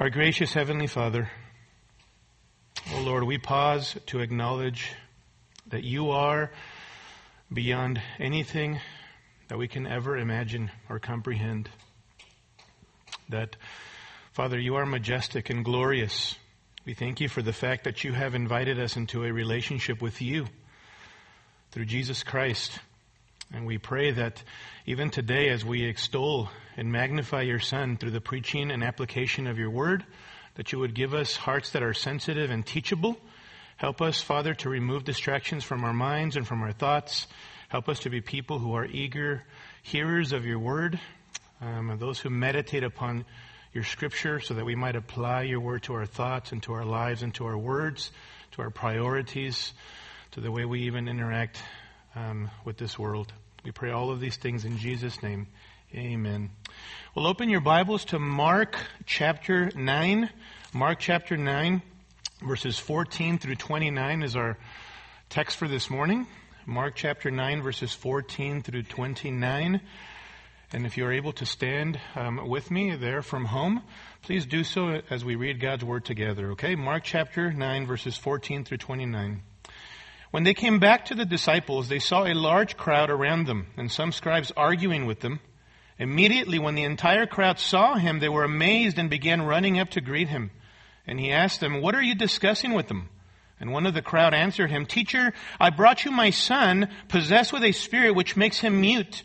Our gracious Heavenly Father, oh Lord, we pause to acknowledge that you are beyond anything that we can ever imagine or comprehend. That, Father, you are majestic and glorious. We thank you for the fact that you have invited us into a relationship with you through Jesus Christ. And we pray that even today, as we extol and magnify your Son through the preaching and application of your word, that you would give us hearts that are sensitive and teachable. Help us, Father, to remove distractions from our minds and from our thoughts. Help us to be people who are eager hearers of your word, um, and those who meditate upon your scripture so that we might apply your word to our thoughts and to our lives and to our words, to our priorities, to the way we even interact um, with this world. We pray all of these things in Jesus' name. Amen. Well, open your Bibles to Mark chapter 9. Mark chapter 9, verses 14 through 29 is our text for this morning. Mark chapter 9, verses 14 through 29. And if you're able to stand um, with me there from home, please do so as we read God's word together, okay? Mark chapter 9, verses 14 through 29. When they came back to the disciples, they saw a large crowd around them, and some scribes arguing with them. Immediately, when the entire crowd saw him, they were amazed and began running up to greet him. And he asked them, What are you discussing with them? And one of the crowd answered him, Teacher, I brought you my son, possessed with a spirit which makes him mute.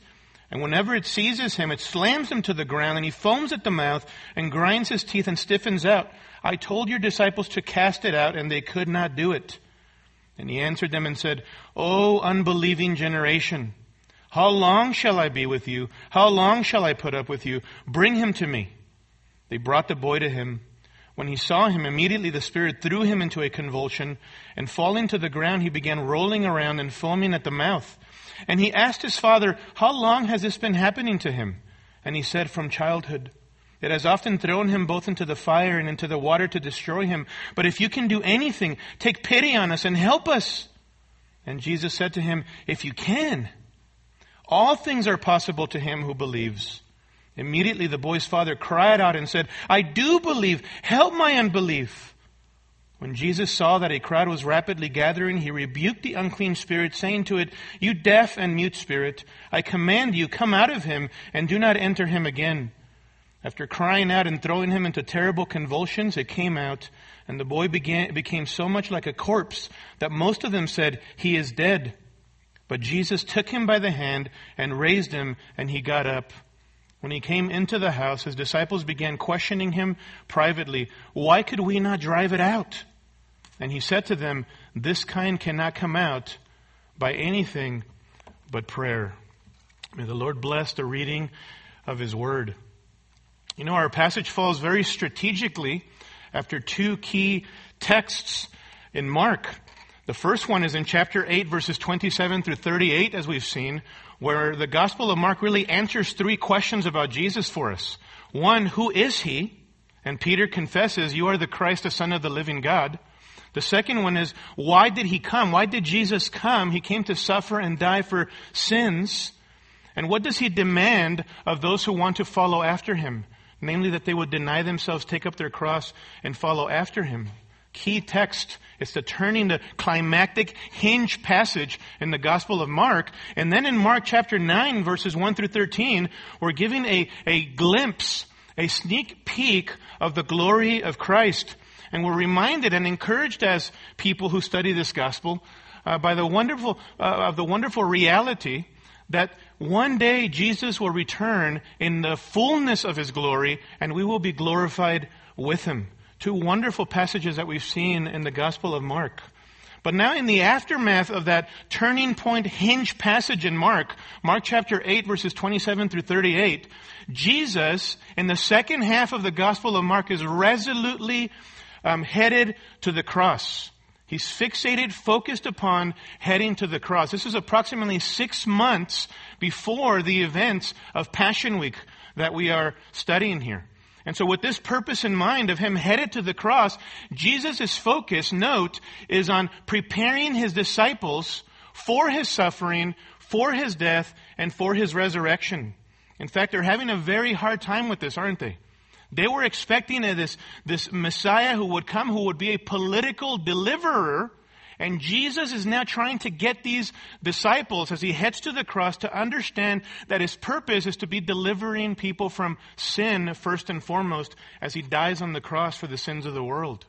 And whenever it seizes him, it slams him to the ground, and he foams at the mouth, and grinds his teeth, and stiffens out. I told your disciples to cast it out, and they could not do it. And he answered them and said, O unbelieving generation, how long shall I be with you? How long shall I put up with you? Bring him to me. They brought the boy to him. When he saw him, immediately the Spirit threw him into a convulsion, and falling to the ground, he began rolling around and foaming at the mouth. And he asked his father, How long has this been happening to him? And he said, From childhood. It has often thrown him both into the fire and into the water to destroy him. But if you can do anything, take pity on us and help us. And Jesus said to him, If you can, all things are possible to him who believes. Immediately the boy's father cried out and said, I do believe. Help my unbelief. When Jesus saw that a crowd was rapidly gathering, he rebuked the unclean spirit, saying to it, You deaf and mute spirit, I command you, come out of him and do not enter him again. After crying out and throwing him into terrible convulsions, it came out, and the boy began, became so much like a corpse that most of them said, He is dead. But Jesus took him by the hand and raised him, and he got up. When he came into the house, his disciples began questioning him privately, Why could we not drive it out? And he said to them, This kind cannot come out by anything but prayer. May the Lord bless the reading of his word. You know, our passage falls very strategically after two key texts in Mark. The first one is in chapter 8, verses 27 through 38, as we've seen, where the Gospel of Mark really answers three questions about Jesus for us. One, who is he? And Peter confesses, You are the Christ, the Son of the living God. The second one is, Why did he come? Why did Jesus come? He came to suffer and die for sins. And what does he demand of those who want to follow after him? Namely that they would deny themselves, take up their cross, and follow after him. Key text is the turning, the climactic hinge passage in the Gospel of Mark. And then in Mark chapter 9, verses 1 through 13, we're giving a, a glimpse, a sneak peek of the glory of Christ. And we're reminded and encouraged as people who study this Gospel uh, by the wonderful, uh, of the wonderful reality that one day Jesus will return in the fullness of his glory and we will be glorified with him. Two wonderful passages that we've seen in the Gospel of Mark. But now in the aftermath of that turning point hinge passage in Mark, Mark chapter 8 verses 27 through 38, Jesus in the second half of the Gospel of Mark is resolutely um, headed to the cross. He's fixated, focused upon heading to the cross. This is approximately six months before the events of Passion Week that we are studying here. And so with this purpose in mind of him headed to the cross, Jesus' focus, note, is on preparing his disciples for his suffering, for his death, and for his resurrection. In fact, they're having a very hard time with this, aren't they? They were expecting this, this Messiah who would come, who would be a political deliverer. And Jesus is now trying to get these disciples as he heads to the cross to understand that his purpose is to be delivering people from sin first and foremost as he dies on the cross for the sins of the world.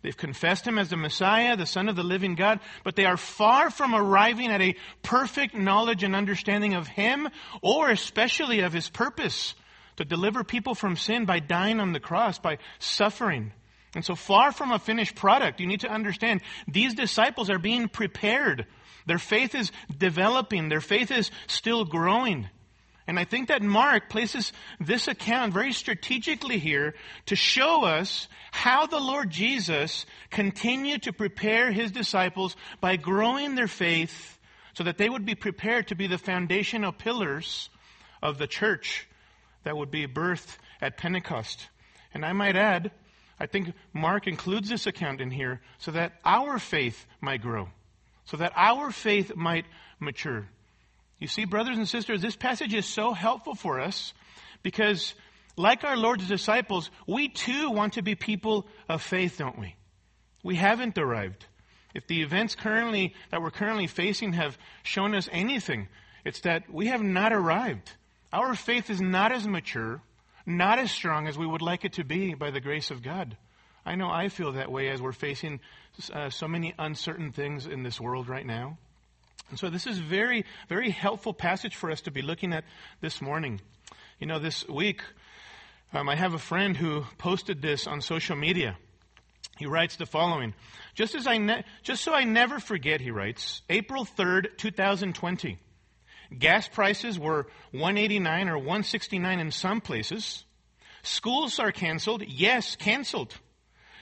They've confessed him as the Messiah, the Son of the living God, but they are far from arriving at a perfect knowledge and understanding of him or especially of his purpose to deliver people from sin by dying on the cross, by suffering. And so far from a finished product, you need to understand these disciples are being prepared. Their faith is developing. Their faith is still growing. And I think that Mark places this account very strategically here to show us how the Lord Jesus continued to prepare his disciples by growing their faith so that they would be prepared to be the foundational pillars of the church that would be birthed at Pentecost. And I might add, I think Mark includes this account in here so that our faith might grow, so that our faith might mature. You see, brothers and sisters, this passage is so helpful for us because, like our Lord's disciples, we too want to be people of faith, don't we? We haven't arrived. If the events currently that we're currently facing have shown us anything, it's that we have not arrived. Our faith is not as mature, not as strong as we would like it to be by the grace of God. I know I feel that way as we're facing uh, so many uncertain things in this world right now. And so this is very, very helpful passage for us to be looking at this morning. You know, this week, um, I have a friend who posted this on social media. He writes the following. Just as I, ne- just so I never forget, he writes, April 3rd, 2020. Gas prices were 189 or 169 in some places. Schools are canceled. Yes, canceled.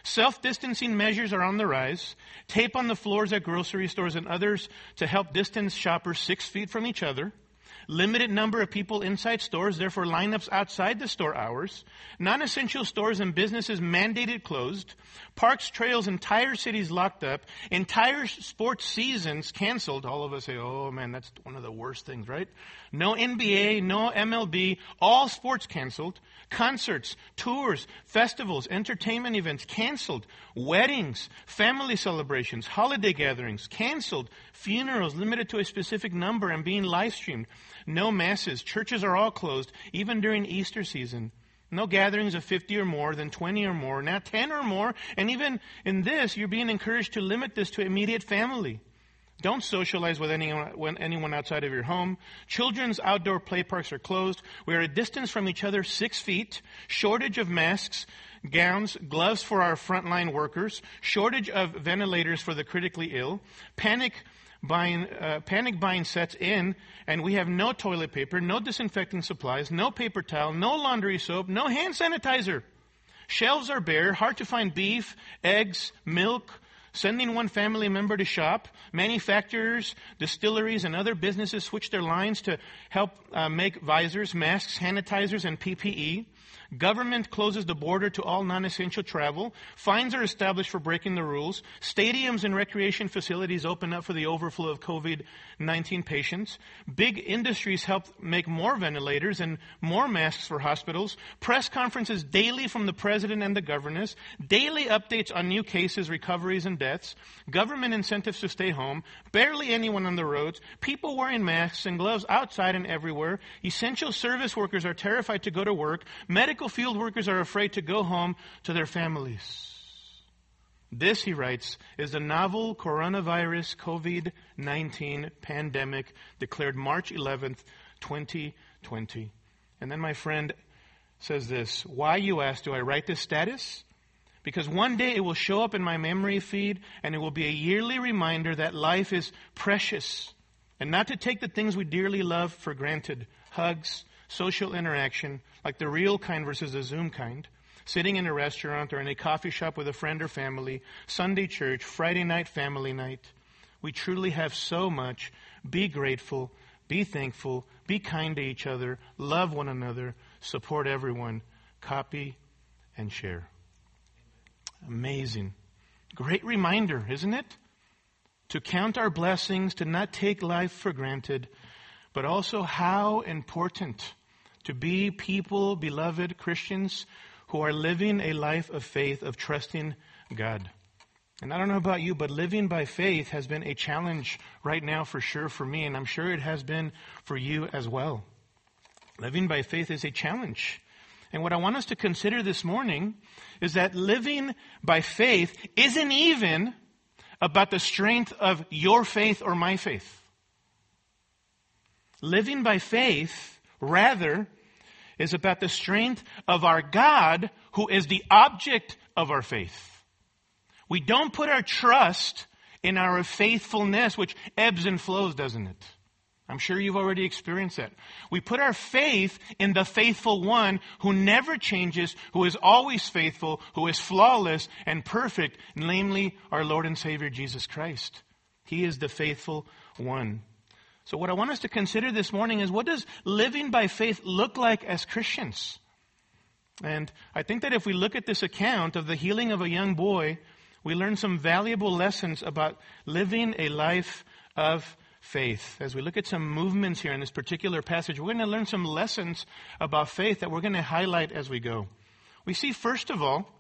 Self distancing measures are on the rise. Tape on the floors at grocery stores and others to help distance shoppers six feet from each other limited number of people inside stores, therefore lineups outside the store hours, non-essential stores and businesses mandated closed, parks, trails, entire cities locked up, entire sports seasons canceled. All of us say, oh man, that's one of the worst things, right? No NBA, no MLB, all sports canceled, concerts, tours, festivals, entertainment events canceled, weddings, family celebrations, holiday gatherings canceled, funerals limited to a specific number and being live streamed, no masses. Churches are all closed, even during Easter season. No gatherings of 50 or more, then 20 or more, now 10 or more. And even in this, you're being encouraged to limit this to immediate family. Don't socialize with anyone, anyone outside of your home. Children's outdoor play parks are closed. We are a distance from each other six feet. Shortage of masks, gowns, gloves for our frontline workers. Shortage of ventilators for the critically ill. Panic buying, uh, panic buying sets in, and we have no toilet paper, no disinfecting supplies, no paper towel, no laundry soap, no hand sanitizer. Shelves are bare, hard to find beef, eggs, milk, sending one family member to shop. Manufacturers, distilleries, and other businesses switch their lines to help uh, make visors, masks, sanitizers, and PPE. Government closes the border to all non-essential travel. Fines are established for breaking the rules. Stadiums and recreation facilities open up for the overflow of COVID-19 patients. Big industries help make more ventilators and more masks for hospitals. Press conferences daily from the president and the governors. Daily updates on new cases, recoveries, and deaths. Government incentives to stay home. Barely anyone on the roads. People wearing masks and gloves outside and everywhere. Essential service workers are terrified to go to work. Medical field workers are afraid to go home to their families. This, he writes, is the novel coronavirus COVID 19 pandemic declared March 11th, 2020. And then my friend says this Why, you ask, do I write this status? Because one day it will show up in my memory feed and it will be a yearly reminder that life is precious and not to take the things we dearly love for granted hugs, social interaction, like the real kind versus the Zoom kind, sitting in a restaurant or in a coffee shop with a friend or family, Sunday church, Friday night family night. We truly have so much. Be grateful, be thankful, be kind to each other, love one another, support everyone, copy and share. Amazing. Great reminder, isn't it? To count our blessings, to not take life for granted, but also how important to be people, beloved Christians, who are living a life of faith, of trusting God. And I don't know about you, but living by faith has been a challenge right now for sure for me, and I'm sure it has been for you as well. Living by faith is a challenge. And what I want us to consider this morning is that living by faith isn't even about the strength of your faith or my faith. Living by faith, rather, is about the strength of our God, who is the object of our faith. We don't put our trust in our faithfulness, which ebbs and flows, doesn't it? I'm sure you've already experienced that. We put our faith in the faithful one who never changes, who is always faithful, who is flawless and perfect, namely our Lord and Savior Jesus Christ. He is the faithful one. So what I want us to consider this morning is what does living by faith look like as Christians? And I think that if we look at this account of the healing of a young boy, we learn some valuable lessons about living a life of faith. As we look at some movements here in this particular passage, we're going to learn some lessons about faith that we're going to highlight as we go. We see, first of all,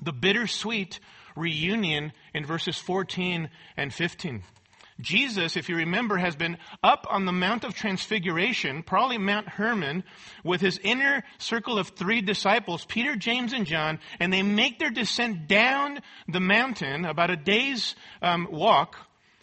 the bittersweet reunion in verses 14 and 15. Jesus, if you remember, has been up on the Mount of Transfiguration, probably Mount Hermon, with his inner circle of three disciples, Peter, James, and John, and they make their descent down the mountain, about a day's um, walk,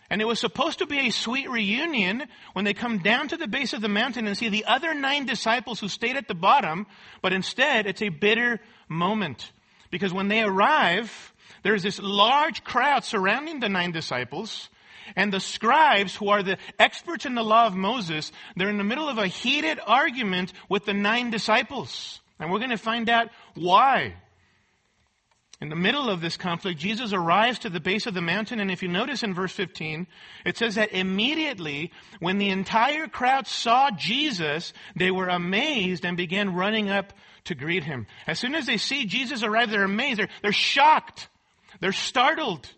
and it was supposed to be a sweet reunion when they come down to the base of the mountain and see the other nine disciples who stayed at the bottom, but instead it's a bitter moment. Because when they arrive, there's this large crowd surrounding the nine disciples, and the scribes, who are the experts in the law of Moses, they're in the middle of a heated argument with the nine disciples. And we're going to find out why. In the middle of this conflict, Jesus arrives to the base of the mountain, and if you notice in verse 15, it says that immediately when the entire crowd saw Jesus, they were amazed and began running up to greet him. As soon as they see Jesus arrive, they're amazed. They're, they're shocked. They're startled.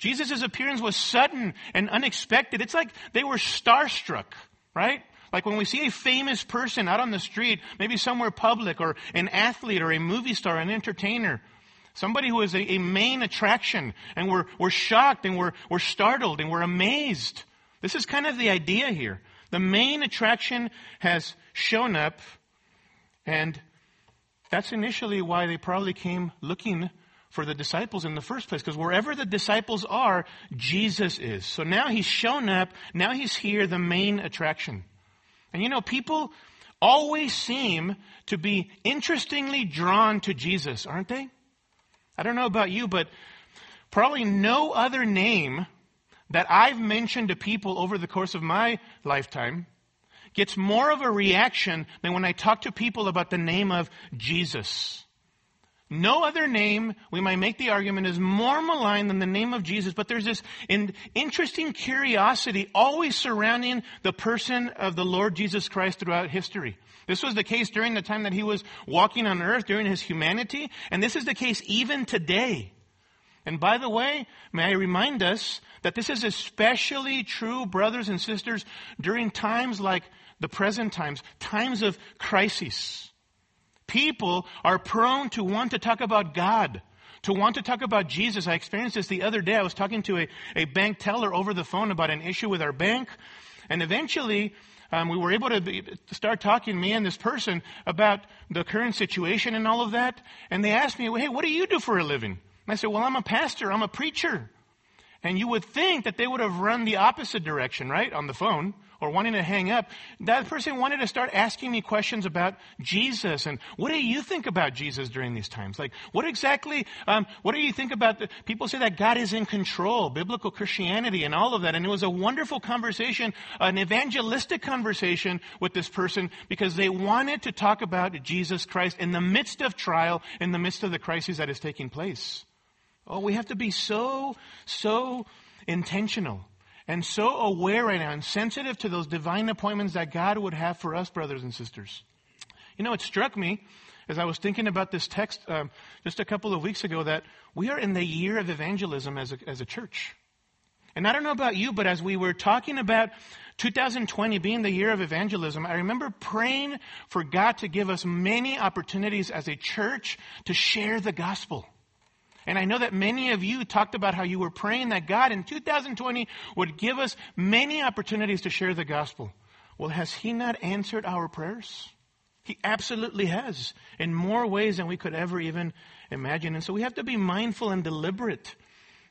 Jesus' appearance was sudden and unexpected. It's like they were starstruck, right? Like when we see a famous person out on the street, maybe somewhere public, or an athlete, or a movie star, an entertainer, somebody who is a, a main attraction, and we're, we're shocked, and we're, we're startled, and we're amazed. This is kind of the idea here. The main attraction has shown up, and that's initially why they probably came looking for the disciples in the first place because wherever the disciples are, Jesus is. So now he's shown up. Now he's here, the main attraction. And you know, people always seem to be interestingly drawn to Jesus, aren't they? I don't know about you, but probably no other name that I've mentioned to people over the course of my lifetime gets more of a reaction than when I talk to people about the name of Jesus. No other name, we might make the argument, is more malign than the name of Jesus, but there's this interesting curiosity always surrounding the person of the Lord Jesus Christ throughout history. This was the case during the time that he was walking on earth, during his humanity, and this is the case even today. And by the way, may I remind us that this is especially true, brothers and sisters, during times like the present times, times of crisis people are prone to want to talk about God, to want to talk about Jesus. I experienced this the other day. I was talking to a, a bank teller over the phone about an issue with our bank, and eventually, um, we were able to, be, start talking, me and this person, about the current situation and all of that. And they asked me, hey, what do you do for a living? And I said, well, I'm a pastor. I'm a preacher. And you would think that they would have run the opposite direction, right? On the phone or wanting to hang up, that person wanted to start asking me questions about Jesus and what do you think about Jesus during these times? Like, what exactly, um, what do you think about the, people say that God is in control, biblical Christianity and all of that. And it was a wonderful conversation, an evangelistic conversation with this person because they wanted to talk about Jesus Christ in the midst of trial, in the midst of the crisis that is taking place. Oh, we have to be so, so intentional and so aware right now and sensitive to those divine appointments that God would have for us, brothers and sisters. You know, it struck me as I was thinking about this text um, just a couple of weeks ago that we are in the year of evangelism as a, as a church. And I don't know about you, but as we were talking about 2020 being the year of evangelism, I remember praying for God to give us many opportunities as a church to share the gospel. And I know that many of you talked about how you were praying that God in 2020 would give us many opportunities to share the gospel. Well, has He not answered our prayers? He absolutely has in more ways than we could ever even imagine. And so we have to be mindful and deliberate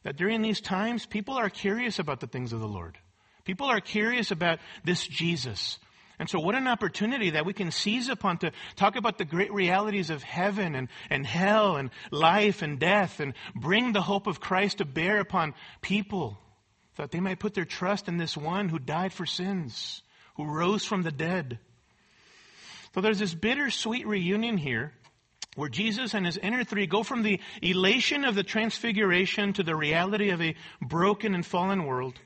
that during these times, people are curious about the things of the Lord. People are curious about this Jesus. And so what an opportunity that we can seize upon to talk about the great realities of heaven and, and hell and life and death and bring the hope of Christ to bear upon people that they might put their trust in this one who died for sins, who rose from the dead. So there's this bittersweet reunion here where Jesus and his inner three go from the elation of the transfiguration to the reality of a broken and fallen world.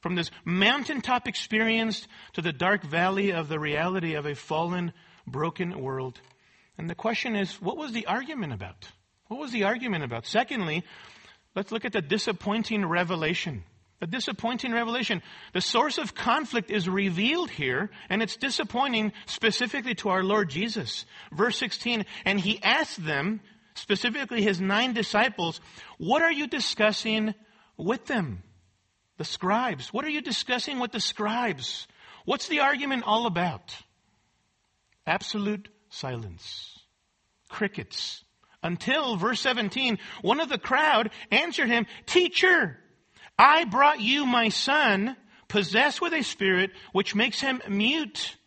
From this mountaintop experience to the dark valley of the reality of a fallen, broken world. And the question is, what was the argument about? What was the argument about? Secondly, let's look at the disappointing revelation. The disappointing revelation. The source of conflict is revealed here, and it's disappointing specifically to our Lord Jesus. Verse 16, and he asked them, specifically his nine disciples, what are you discussing with them? The scribes. What are you discussing with the scribes? What's the argument all about? Absolute silence. Crickets. Until verse 17, one of the crowd answered him, Teacher, I brought you my son, possessed with a spirit which makes him mute.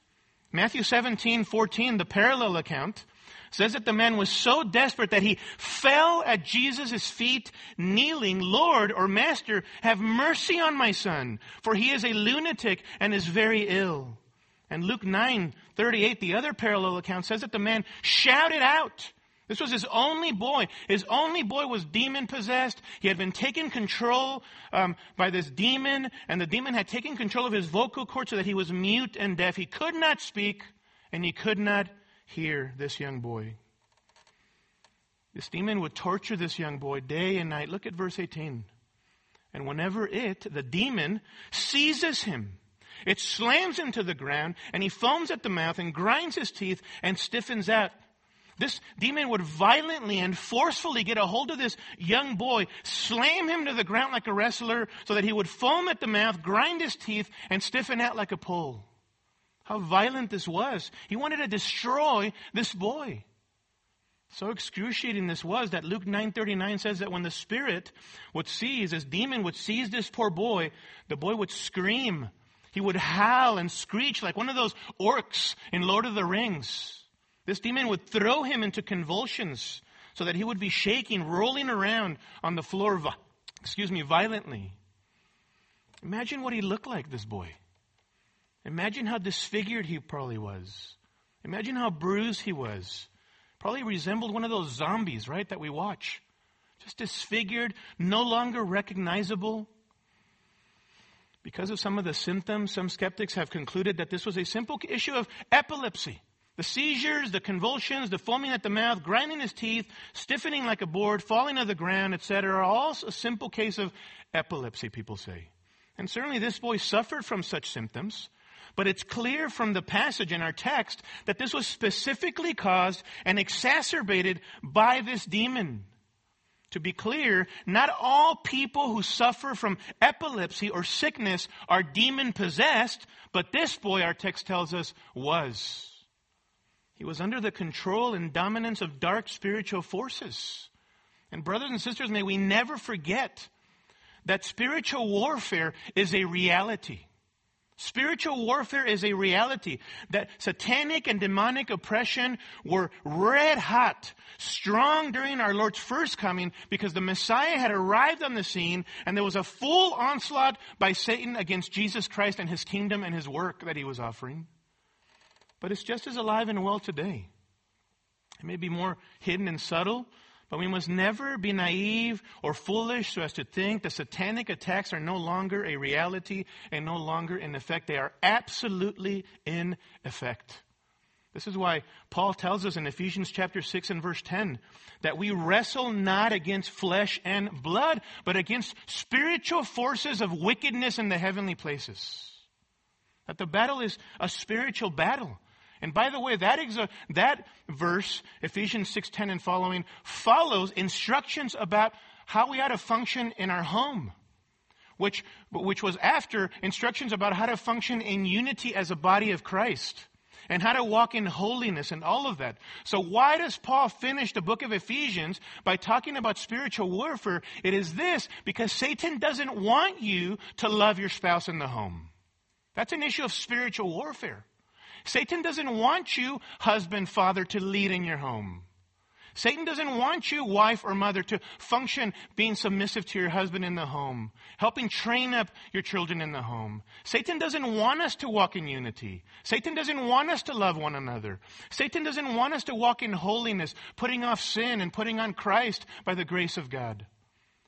Matthew 17, 14, the parallel account, says that the man was so desperate that he fell at Jesus' feet, kneeling, Lord or Master, have mercy on my son, for he is a lunatic and is very ill. And Luke 9, 38, the other parallel account says that the man shouted out, this was his only boy. His only boy was demon possessed. He had been taken control um, by this demon, and the demon had taken control of his vocal cords so that he was mute and deaf. He could not speak, and he could not hear this young boy. This demon would torture this young boy day and night. Look at verse 18. And whenever it, the demon, seizes him, it slams him to the ground, and he foams at the mouth and grinds his teeth and stiffens out. This demon would violently and forcefully get a hold of this young boy, slam him to the ground like a wrestler so that he would foam at the mouth, grind his teeth, and stiffen out like a pole. How violent this was. He wanted to destroy this boy. So excruciating this was that Luke 9:39 says that when the spirit would seize, this demon would seize this poor boy, the boy would scream. He would howl and screech like one of those orcs in Lord of the Rings. This demon would throw him into convulsions so that he would be shaking, rolling around on the floor, excuse me, violently. Imagine what he looked like, this boy. Imagine how disfigured he probably was. Imagine how bruised he was. Probably resembled one of those zombies, right, that we watch. Just disfigured, no longer recognizable. Because of some of the symptoms, some skeptics have concluded that this was a simple issue of epilepsy. The seizures, the convulsions, the foaming at the mouth, grinding his teeth, stiffening like a board, falling to the ground, etc., are all a simple case of epilepsy, people say. And certainly this boy suffered from such symptoms. But it's clear from the passage in our text that this was specifically caused and exacerbated by this demon. To be clear, not all people who suffer from epilepsy or sickness are demon possessed, but this boy, our text tells us, was. He was under the control and dominance of dark spiritual forces. And brothers and sisters, may we never forget that spiritual warfare is a reality. Spiritual warfare is a reality. That satanic and demonic oppression were red hot, strong during our Lord's first coming because the Messiah had arrived on the scene and there was a full onslaught by Satan against Jesus Christ and his kingdom and his work that he was offering. But it's just as alive and well today. It may be more hidden and subtle, but we must never be naive or foolish so as to think the satanic attacks are no longer a reality and no longer in effect. They are absolutely in effect. This is why Paul tells us in Ephesians chapter 6 and verse 10 that we wrestle not against flesh and blood, but against spiritual forces of wickedness in the heavenly places. That the battle is a spiritual battle. And by the way, that, that verse, Ephesians 6.10 and following, follows instructions about how we ought to function in our home. Which, which was after instructions about how to function in unity as a body of Christ and how to walk in holiness and all of that. So why does Paul finish the book of Ephesians by talking about spiritual warfare? It is this, because Satan doesn't want you to love your spouse in the home. That's an issue of spiritual warfare. Satan doesn't want you, husband, father, to lead in your home. Satan doesn't want you, wife or mother, to function being submissive to your husband in the home, helping train up your children in the home. Satan doesn't want us to walk in unity. Satan doesn't want us to love one another. Satan doesn't want us to walk in holiness, putting off sin and putting on Christ by the grace of God.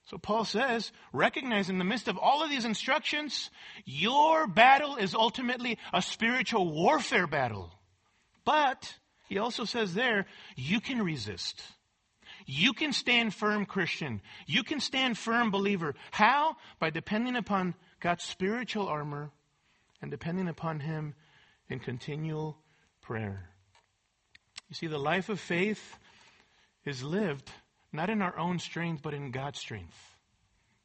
So Paul says, recognize in the midst of all of these instructions, your battle is ultimately a spiritual warfare battle. But he also says there, you can resist. You can stand firm, Christian. You can stand firm, believer. How? By depending upon God's spiritual armor and depending upon Him in continual prayer. You see, the life of faith is lived not in our own strength, but in God's strength.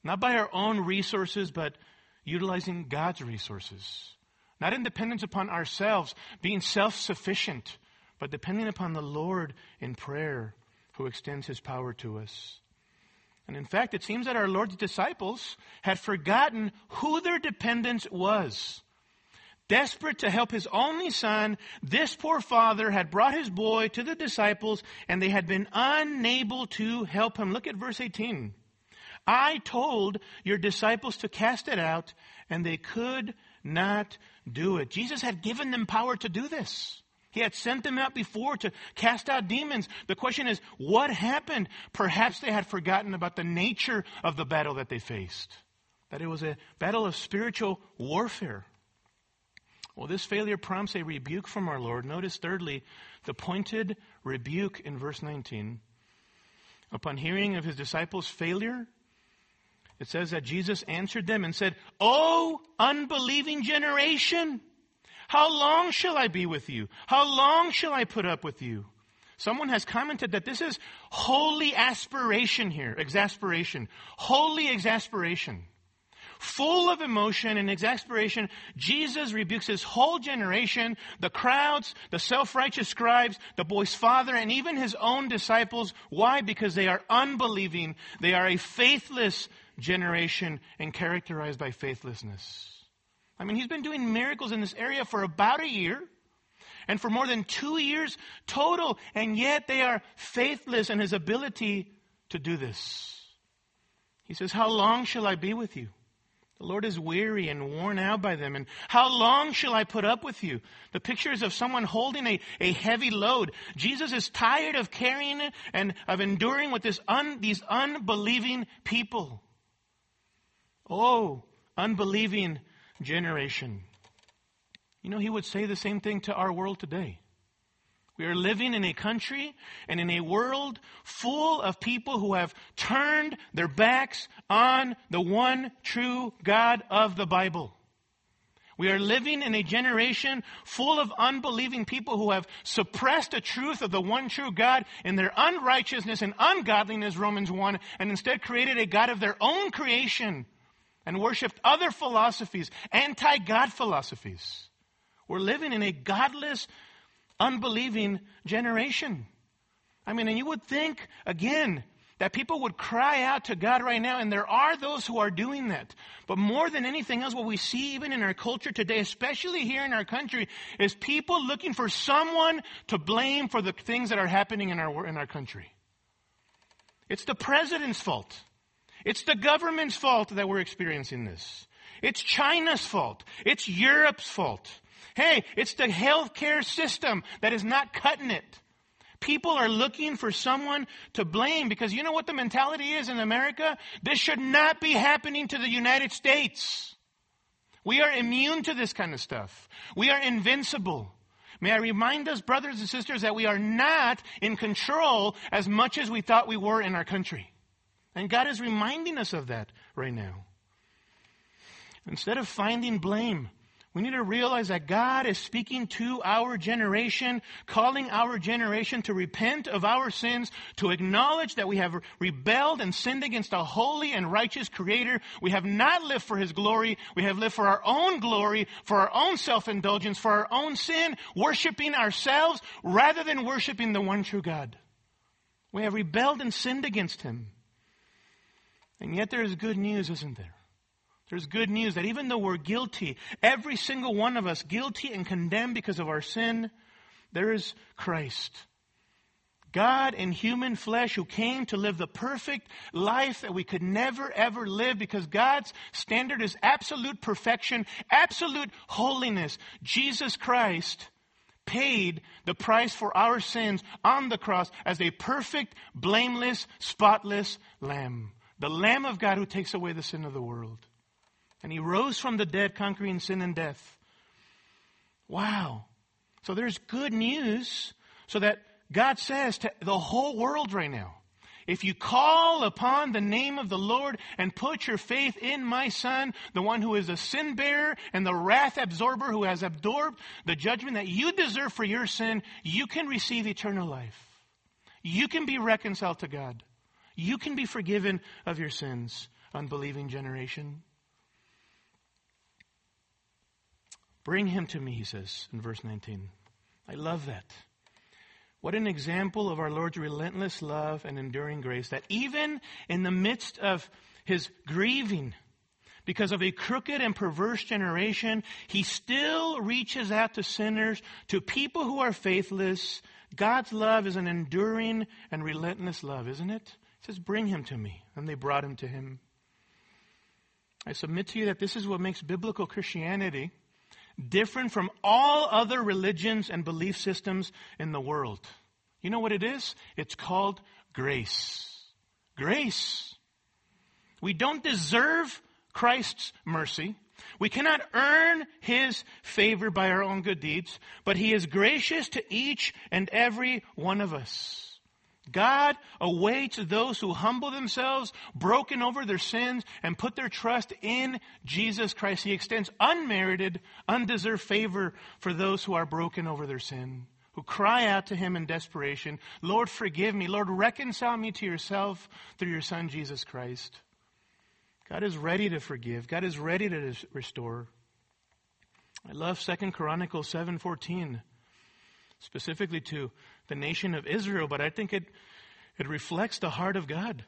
Not by our own resources, but utilizing God's resources. Not in dependence upon ourselves, being self sufficient, but depending upon the Lord in prayer who extends his power to us. And in fact, it seems that our Lord's disciples had forgotten who their dependence was. Desperate to help his only son, this poor father had brought his boy to the disciples and they had been unable to help him. Look at verse 18. I told your disciples to cast it out and they could not do it. Jesus had given them power to do this. He had sent them out before to cast out demons. The question is, what happened? Perhaps they had forgotten about the nature of the battle that they faced. That it was a battle of spiritual warfare. Well, this failure prompts a rebuke from our Lord. Notice, thirdly, the pointed rebuke in verse 19. Upon hearing of his disciples' failure, it says that Jesus answered them and said, O unbelieving generation! How long shall I be with you? How long shall I put up with you? Someone has commented that this is holy aspiration here, exasperation. Holy exasperation. Full of emotion and exasperation, Jesus rebukes his whole generation, the crowds, the self-righteous scribes, the boy's father, and even his own disciples. Why? Because they are unbelieving. They are a faithless generation and characterized by faithlessness. I mean, he's been doing miracles in this area for about a year and for more than two years total, and yet they are faithless in his ability to do this. He says, How long shall I be with you? The Lord is weary and worn out by them. And how long shall I put up with you? The picture is of someone holding a, a heavy load. Jesus is tired of carrying it and of enduring with this un, these unbelieving people. Oh, unbelieving generation. You know, he would say the same thing to our world today. We are living in a country and in a world full of people who have turned their backs on the one true God of the Bible. We are living in a generation full of unbelieving people who have suppressed the truth of the one true God in their unrighteousness and ungodliness, Romans 1, and instead created a God of their own creation and worshiped other philosophies, anti God philosophies. We're living in a godless, unbelieving generation. I mean, and you would think, again, that people would cry out to God right now, and there are those who are doing that. But more than anything else, what we see even in our culture today, especially here in our country, is people looking for someone to blame for the things that are happening in our, in our country. It's the president's fault. It's the government's fault that we're experiencing this. It's China's fault. It's Europe's fault. Hey, it's the healthcare system that is not cutting it. People are looking for someone to blame because you know what the mentality is in America? This should not be happening to the United States. We are immune to this kind of stuff. We are invincible. May I remind us, brothers and sisters, that we are not in control as much as we thought we were in our country. And God is reminding us of that right now. Instead of finding blame, we need to realize that God is speaking to our generation, calling our generation to repent of our sins, to acknowledge that we have rebelled and sinned against a holy and righteous Creator. We have not lived for His glory. We have lived for our own glory, for our own self-indulgence, for our own sin, worshiping ourselves rather than worshiping the one true God. We have rebelled and sinned against Him. And yet there is good news, isn't there? There's good news that even though we're guilty, every single one of us guilty and condemned because of our sin, there is Christ. God in human flesh who came to live the perfect life that we could never ever live because God's standard is absolute perfection, absolute holiness. Jesus Christ paid the price for our sins on the cross as a perfect, blameless, spotless lamb. The Lamb of God who takes away the sin of the world. And he rose from the dead, conquering sin and death. Wow. So there's good news so that God says to the whole world right now, if you call upon the name of the Lord and put your faith in my son, the one who is a sin bearer and the wrath absorber who has absorbed the judgment that you deserve for your sin, you can receive eternal life. You can be reconciled to God. You can be forgiven of your sins, unbelieving generation. Bring him to me, he says in verse 19. I love that. What an example of our Lord's relentless love and enduring grace that even in the midst of his grieving because of a crooked and perverse generation, he still reaches out to sinners, to people who are faithless. God's love is an enduring and relentless love, isn't it? He says, Bring him to me. And they brought him to him. I submit to you that this is what makes biblical Christianity different from all other religions and belief systems in the world. You know what it is? It's called grace. Grace. We don't deserve Christ's mercy. We cannot earn His favor by our own good deeds, but He is gracious to each and every one of us. God awaits those who humble themselves, broken over their sins, and put their trust in Jesus Christ. He extends unmerited, undeserved favor for those who are broken over their sin, who cry out to Him in desperation, Lord, forgive me. Lord, reconcile me to yourself through your Son, Jesus Christ. God is ready to forgive. God is ready to restore. I love 2 Chronicles 7:14 specifically to the nation of Israel, but I think it, it reflects the heart of God.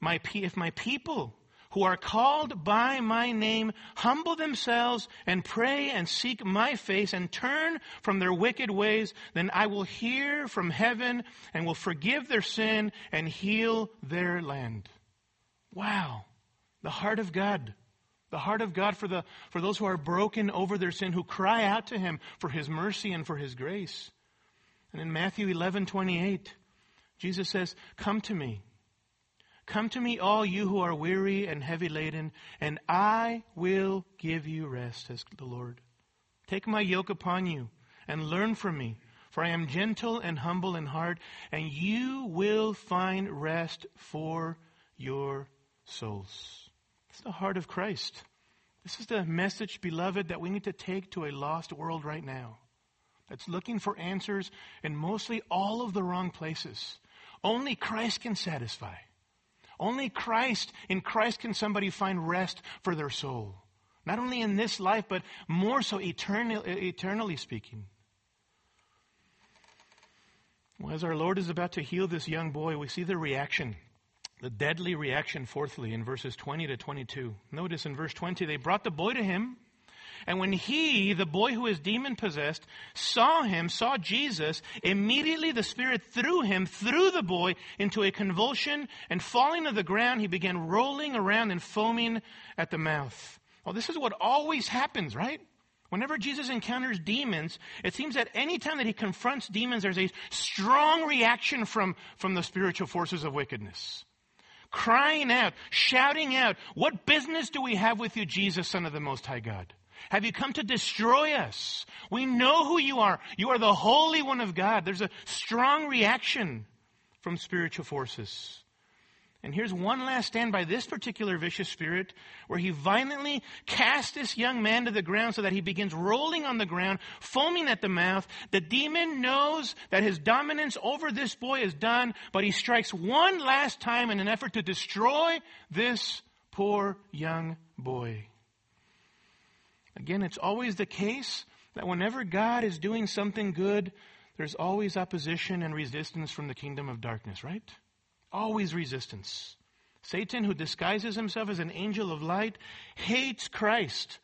My, if my people who are called by my name humble themselves and pray and seek my face and turn from their wicked ways, then I will hear from heaven and will forgive their sin and heal their land. Wow. The heart of God. The heart of God for, the, for those who are broken over their sin, who cry out to Him for His mercy and for His grace. And in Matthew 11, 28, Jesus says, Come to me. Come to me, all you who are weary and heavy laden, and I will give you rest, says the Lord. Take my yoke upon you and learn from me, for I am gentle and humble in heart, and you will find rest for your souls. It's the heart of Christ. This is the message, beloved, that we need to take to a lost world right now that's looking for answers in mostly all of the wrong places. Only Christ can satisfy. Only Christ, in Christ can somebody find rest for their soul. Not only in this life, but more so eternal, eternally speaking. Well, as our Lord is about to heal this young boy, we see the reaction the deadly reaction, fourthly, in verses 20 to 22. Notice in verse 20, they brought the boy to him. And when he, the boy who is demon possessed, saw him, saw Jesus, immediately the Spirit threw him, threw the boy into a convulsion, and falling to the ground, he began rolling around and foaming at the mouth. Well, this is what always happens, right? Whenever Jesus encounters demons, it seems that any time that he confronts demons, there's a strong reaction from, from the spiritual forces of wickedness crying out, shouting out, What business do we have with you, Jesus, Son of the Most High God? Have you come to destroy us? We know who you are. You are the Holy One of God. There's a strong reaction from spiritual forces. And here's one last stand by this particular vicious spirit where he violently casts this young man to the ground so that he begins rolling on the ground, foaming at the mouth. The demon knows that his dominance over this boy is done, but he strikes one last time in an effort to destroy this poor young boy. Again, it's always the case that whenever God is doing something good, there's always opposition and resistance from the kingdom of darkness, right? Always resistance. Satan, who disguises himself as an angel of light, hates Christ.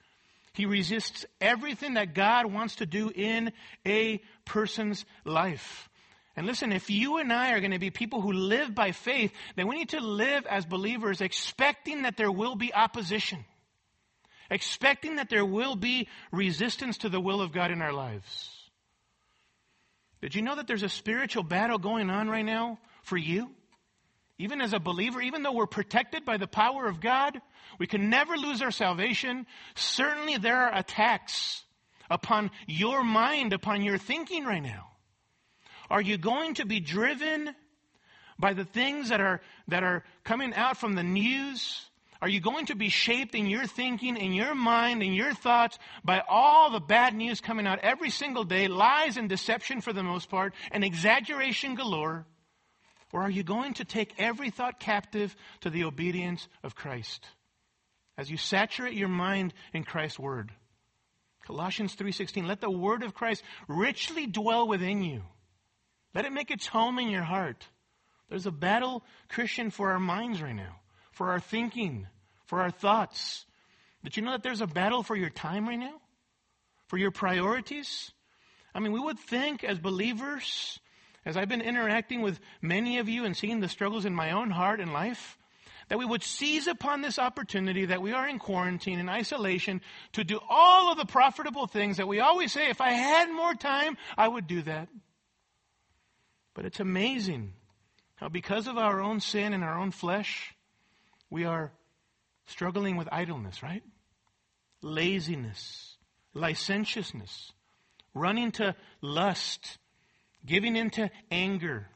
He resists everything that God wants to do in a person's life. And listen, if you and I are going to be people who live by faith, then we need to live as believers expecting that there will be opposition. Expecting that there will be resistance to the will of God in our lives. Did you know that there's a spiritual battle going on right now for you? Even as a believer, even though we're protected by the power of God, we can never lose our salvation. Certainly there are attacks upon your mind, upon your thinking right now. Are you going to be driven by the things that are, that are coming out from the news? Are you going to be shaped in your thinking, in your mind, in your thoughts by all the bad news coming out every single day, lies and deception for the most part, and exaggeration galore? Or are you going to take every thought captive to the obedience of Christ as you saturate your mind in Christ's word? Colossians 3:16 let the word of Christ richly dwell within you. Let it make its home in your heart. There's a battle Christian for our minds right now, for our thinking, for our thoughts. Did you know that there's a battle for your time right now? For your priorities? I mean, we would think as believers as I've been interacting with many of you and seeing the struggles in my own heart and life, that we would seize upon this opportunity that we are in quarantine and isolation to do all of the profitable things that we always say, if I had more time, I would do that. But it's amazing how because of our own sin and our own flesh, we are struggling with idleness, right? Laziness, licentiousness, running to lust, giving into anger.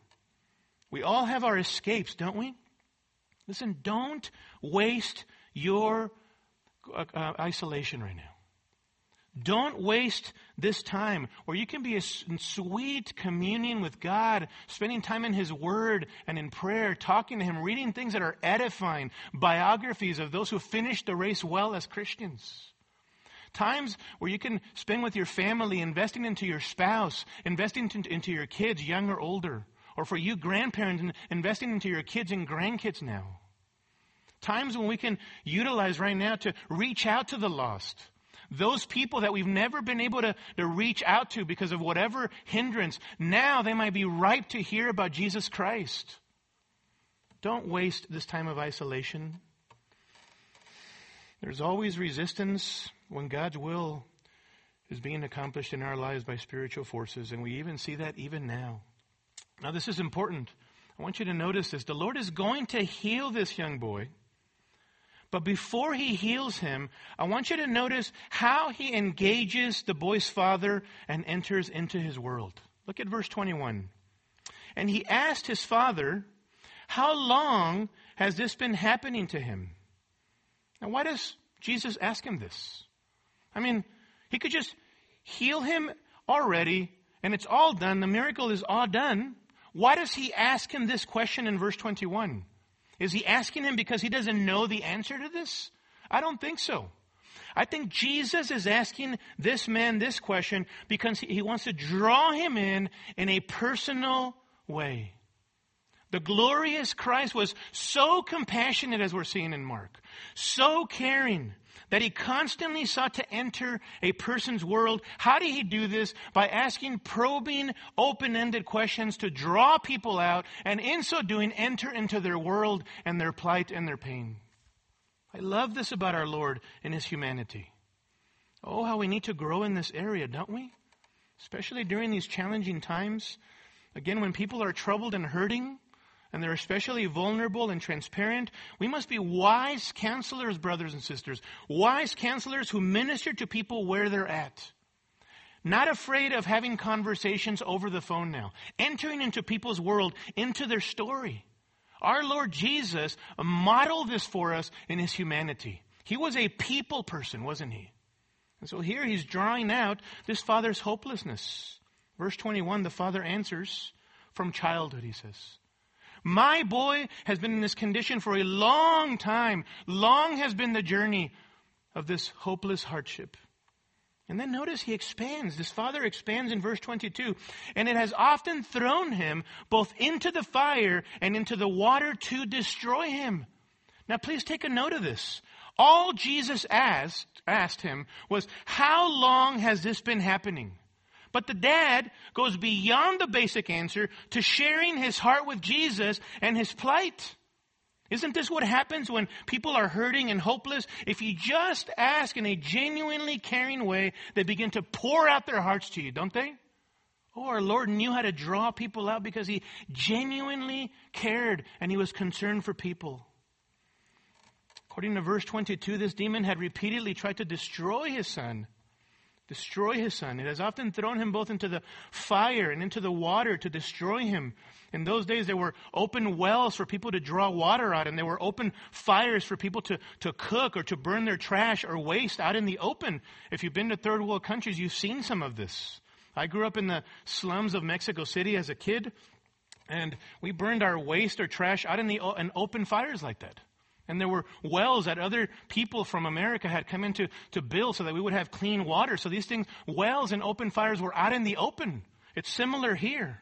We all have our escapes, don't we? Listen, don't waste your uh, uh, isolation right now. Don't waste this time where you can be in sweet communion with God, spending time in His Word and in prayer, talking to Him, reading things that are edifying, biographies of those who finished the race well as Christians. Times where you can spend with your family, investing into your spouse, investing into your kids, young or older. Or for you grandparents, investing into your kids and grandkids now. Times when we can utilize right now to reach out to the lost. Those people that we've never been able to, to reach out to because of whatever hindrance, now they might be ripe to hear about Jesus Christ. Don't waste this time of isolation. There's always resistance when God's will is being accomplished in our lives by spiritual forces, and we even see that even now. Now, this is important. I want you to notice this. The Lord is going to heal this young boy. But before he heals him, I want you to notice how he engages the boy's father and enters into his world. Look at verse 21. And he asked his father, How long has this been happening to him? Now, why does Jesus ask him this? I mean, he could just heal him already and it's all done. The miracle is all done. Why does he ask him this question in verse 21? Is he asking him because he doesn't know the answer to this? I don't think so. I think Jesus is asking this man this question because he wants to draw him in in a personal way. The glorious Christ was so compassionate as we're seeing in Mark, so caring, that he constantly sought to enter a person's world. How did he do this? By asking probing, open-ended questions to draw people out and in so doing enter into their world and their plight and their pain. I love this about our Lord and his humanity. Oh, how we need to grow in this area, don't we? Especially during these challenging times. Again, when people are troubled and hurting, and they're especially vulnerable and transparent, we must be wise counselors, brothers and sisters. Wise counselors who minister to people where they're at. Not afraid of having conversations over the phone now. Entering into people's world, into their story. Our Lord Jesus modeled this for us in his humanity. He was a people person, wasn't he? And so here he's drawing out this father's hopelessness. Verse 21, the father answers from childhood, he says. My boy has been in this condition for a long time. Long has been the journey of this hopeless hardship. And then notice he expands. This father expands in verse 22. And it has often thrown him both into the fire and into the water to destroy him. Now please take a note of this. All Jesus asked, asked him was, how long has this been happening? But the dad goes beyond the basic answer to sharing his heart with Jesus and his plight. Isn't this what happens when people are hurting and hopeless? If you just ask in a genuinely caring way, they begin to pour out their hearts to you, don't they? Oh, our Lord knew how to draw people out because he genuinely cared and he was concerned for people. According to verse 22, this demon had repeatedly tried to destroy his son destroy his son. It has often thrown him both into the fire and into the water to destroy him. In those days, there were open wells for people to draw water out, and there were open fires for people to, to cook or to burn their trash or waste out in the open. If you've been to third world countries, you've seen some of this. I grew up in the slums of Mexico City as a kid, and we burned our waste or trash out in the in open fires like that. And there were wells that other people from America had come into to build so that we would have clean water. So these things, wells and open fires were out in the open. It's similar here.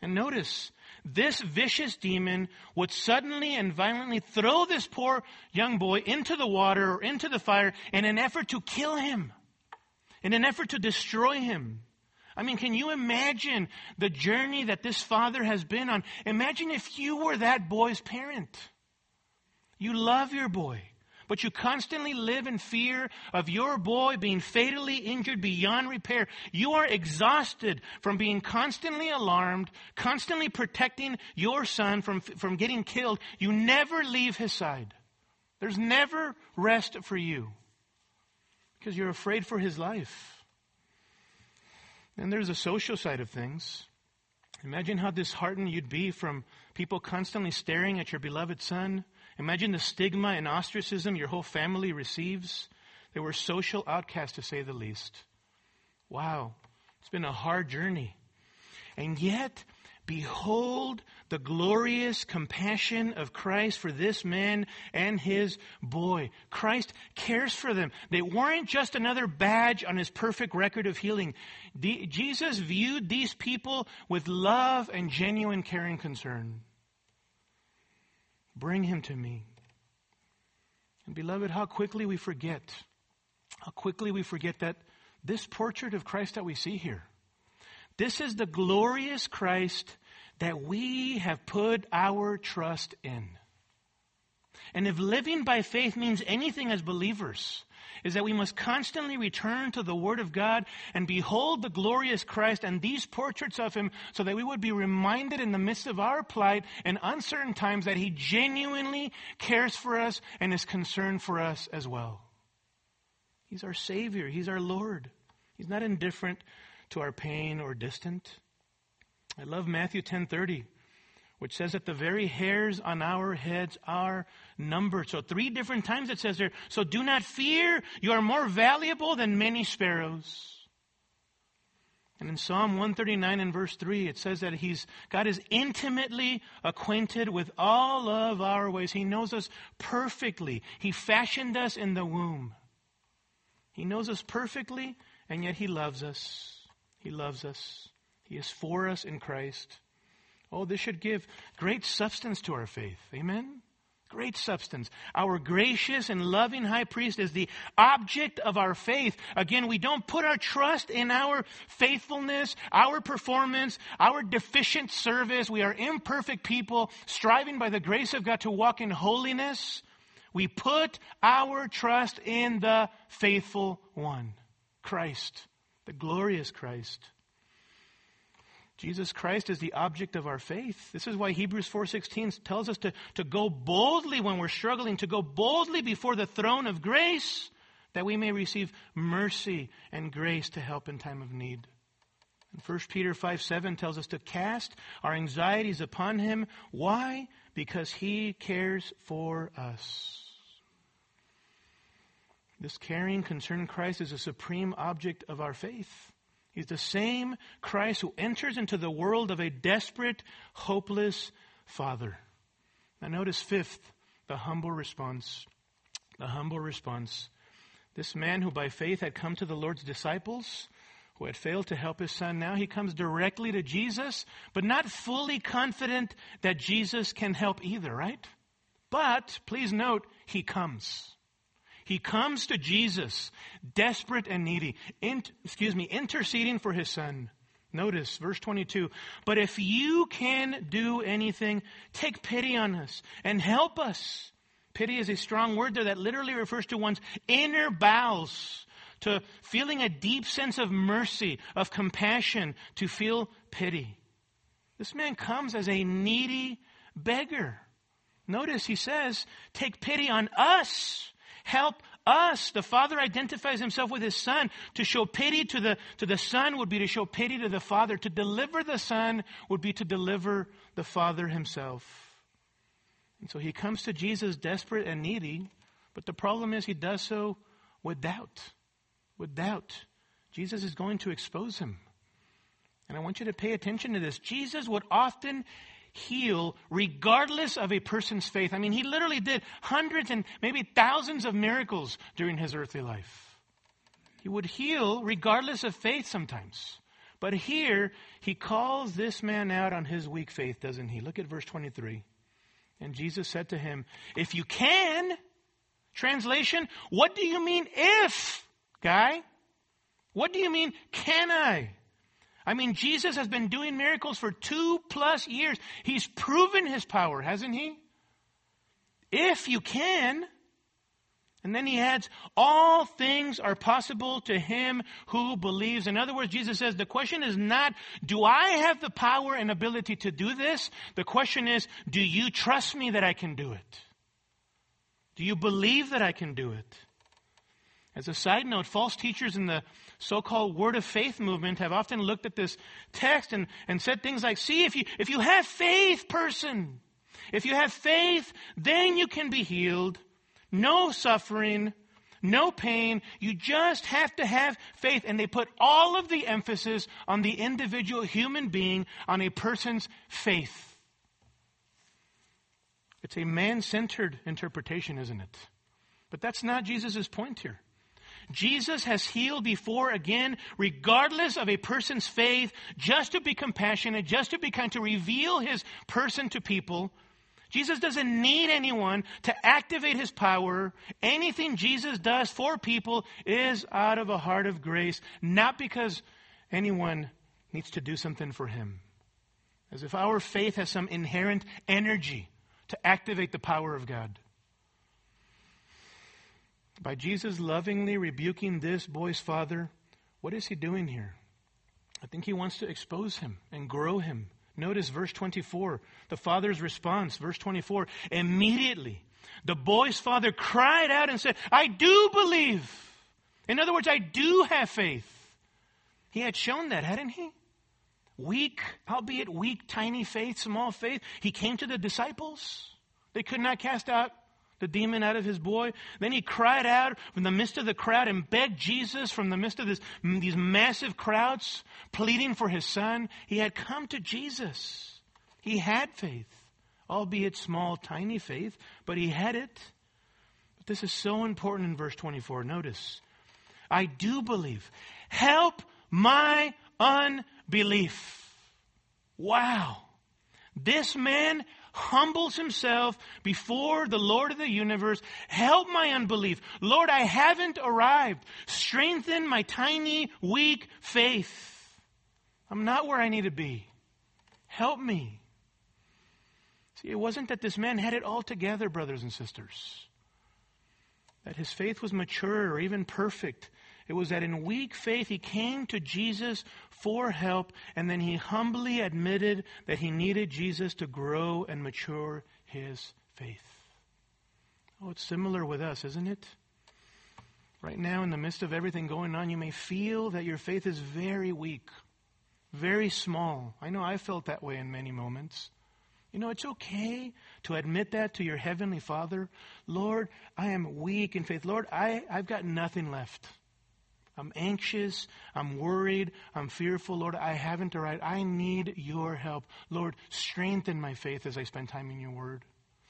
And notice, this vicious demon would suddenly and violently throw this poor young boy into the water or into the fire in an effort to kill him, in an effort to destroy him. I mean, can you imagine the journey that this father has been on? Imagine if you were that boy's parent. You love your boy, but you constantly live in fear of your boy being fatally injured beyond repair. You are exhausted from being constantly alarmed, constantly protecting your son from, from getting killed. You never leave his side. There's never rest for you because you're afraid for his life. And there's a social side of things. Imagine how disheartened you'd be from people constantly staring at your beloved son, Imagine the stigma and ostracism your whole family receives. They were social outcasts, to say the least. Wow, it's been a hard journey. And yet, behold the glorious compassion of Christ for this man and his boy. Christ cares for them. They weren't just another badge on his perfect record of healing. Jesus viewed these people with love and genuine caring concern. Bring him to me. And beloved, how quickly we forget, how quickly we forget that this portrait of Christ that we see here, this is the glorious Christ that we have put our trust in. And if living by faith means anything as believers, is that we must constantly return to the Word of God and behold the glorious Christ and these portraits of Him so that we would be reminded in the midst of our plight and uncertain times that He genuinely cares for us and is concerned for us as well. He's our Savior. He's our Lord. He's not indifferent to our pain or distant. I love Matthew 10:30 which says that the very hairs on our heads are numbered. So three different times it says there, so do not fear, you are more valuable than many sparrows. And in Psalm 139 and verse 3, it says that he's, God is intimately acquainted with all of our ways. He knows us perfectly. He fashioned us in the womb. He knows us perfectly, and yet he loves us. He loves us. He is for us in Christ. Oh, this should give great substance to our faith. Amen? Great substance. Our gracious and loving high priest is the object of our faith. Again, we don't put our trust in our faithfulness, our performance, our deficient service. We are imperfect people striving by the grace of God to walk in holiness. We put our trust in the faithful one, Christ, the glorious Christ. Jesus Christ is the object of our faith. This is why Hebrews 4:16 tells us to, to go boldly when we're struggling, to go boldly before the throne of grace, that we may receive mercy and grace to help in time of need. And 1 Peter 5 7 tells us to cast our anxieties upon him. Why? Because he cares for us. This caring, concern Christ is a supreme object of our faith. He's the same Christ who enters into the world of a desperate, hopeless father. Now, notice fifth, the humble response. The humble response. This man who by faith had come to the Lord's disciples, who had failed to help his son, now he comes directly to Jesus, but not fully confident that Jesus can help either, right? But please note, he comes. He comes to Jesus, desperate and needy, in, excuse me, interceding for his son. Notice verse 22. But if you can do anything, take pity on us and help us. Pity is a strong word there that literally refers to one's inner bowels, to feeling a deep sense of mercy, of compassion, to feel pity. This man comes as a needy beggar. Notice he says, take pity on us help us. The Father identifies himself with his Son. To show pity to the, to the Son would be to show pity to the Father. To deliver the Son would be to deliver the Father himself. And so he comes to Jesus desperate and needy, but the problem is he does so with doubt. With doubt. Jesus is going to expose him. And I want you to pay attention to this. Jesus would often heal regardless of a person's faith. I mean, he literally did hundreds and maybe thousands of miracles during his earthly life. He would heal regardless of faith sometimes. But here, he calls this man out on his weak faith, doesn't he? Look at verse 23. And Jesus said to him, If you can, translation, what do you mean if, guy? What do you mean, can I? I mean, Jesus has been doing miracles for two plus years. He's proven his power, hasn't he? If you can. And then he adds, all things are possible to him who believes. In other words, Jesus says, the question is not, do I have the power and ability to do this? The question is, do you trust me that I can do it? Do you believe that I can do it? As a side note, false teachers in the so-called word of faith movement have often looked at this text and, and said things like, see, if you, if you have faith, person, if you have faith, then you can be healed. No suffering, no pain. You just have to have faith. And they put all of the emphasis on the individual human being, on a person's faith. It's a man-centered interpretation, isn't it? But that's not Jesus' point here. Jesus has healed before again, regardless of a person's faith, just to be compassionate, just to be kind, to reveal his person to people. Jesus doesn't need anyone to activate his power. Anything Jesus does for people is out of a heart of grace, not because anyone needs to do something for him. As if our faith has some inherent energy to activate the power of God. By Jesus lovingly rebuking this boy's father, what is he doing here? I think he wants to expose him and grow him. Notice verse 24, the father's response. Verse 24, immediately the boy's father cried out and said, I do believe. In other words, I do have faith. He had shown that, hadn't he? Weak, albeit weak, tiny faith, small faith. He came to the disciples. They could not cast out the demon out of his boy. Then he cried out from the midst of the crowd and begged Jesus from the midst of this, these massive crowds, pleading for his son. He had come to Jesus. He had faith, albeit small, tiny faith, but he had it. But this is so important in verse 24. Notice, I do believe. Help my unbelief. Wow. This man humbles himself before the Lord of the universe. Help my unbelief. Lord, I haven't arrived. Strengthen my tiny, weak faith. I'm not where I need to be. Help me. See, it wasn't that this man had it all together, brothers and sisters. That his faith was mature or even perfect. It was that in weak faith he came to Jesus for help, and then he humbly admitted that he needed Jesus to grow and mature his faith. Oh, it's similar with us, isn't it? Right now, in the midst of everything going on, you may feel that your faith is very weak, very small. I know I felt that way in many moments. You know, it's okay to admit that to your Heavenly Father. Lord, I am weak in faith. Lord, I, I've got nothing left. I'm anxious. I'm worried. I'm fearful. Lord, I haven't arrived. I need your help. Lord, strengthen my faith as I spend time in your word.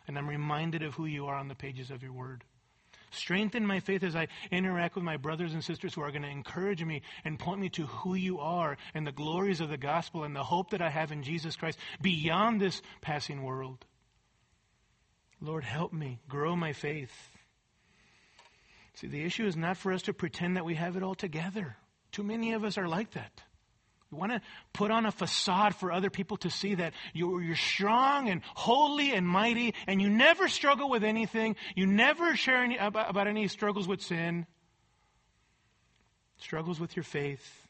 And I'm reminded of who you are on the pages of your word. Strengthen my faith as I interact with my brothers and sisters who are going to encourage me and point me to who you are and the glories of the gospel and the hope that I have in Jesus Christ beyond this passing world. Lord, help me grow my faith. See, the issue is not for us to pretend that we have it all together. Too many of us are like that. We want to put on a facade for other people to see that you're, strong and holy and mighty, and you never struggle with anything. You never share any, about, about any struggles with sin, struggles with your faith.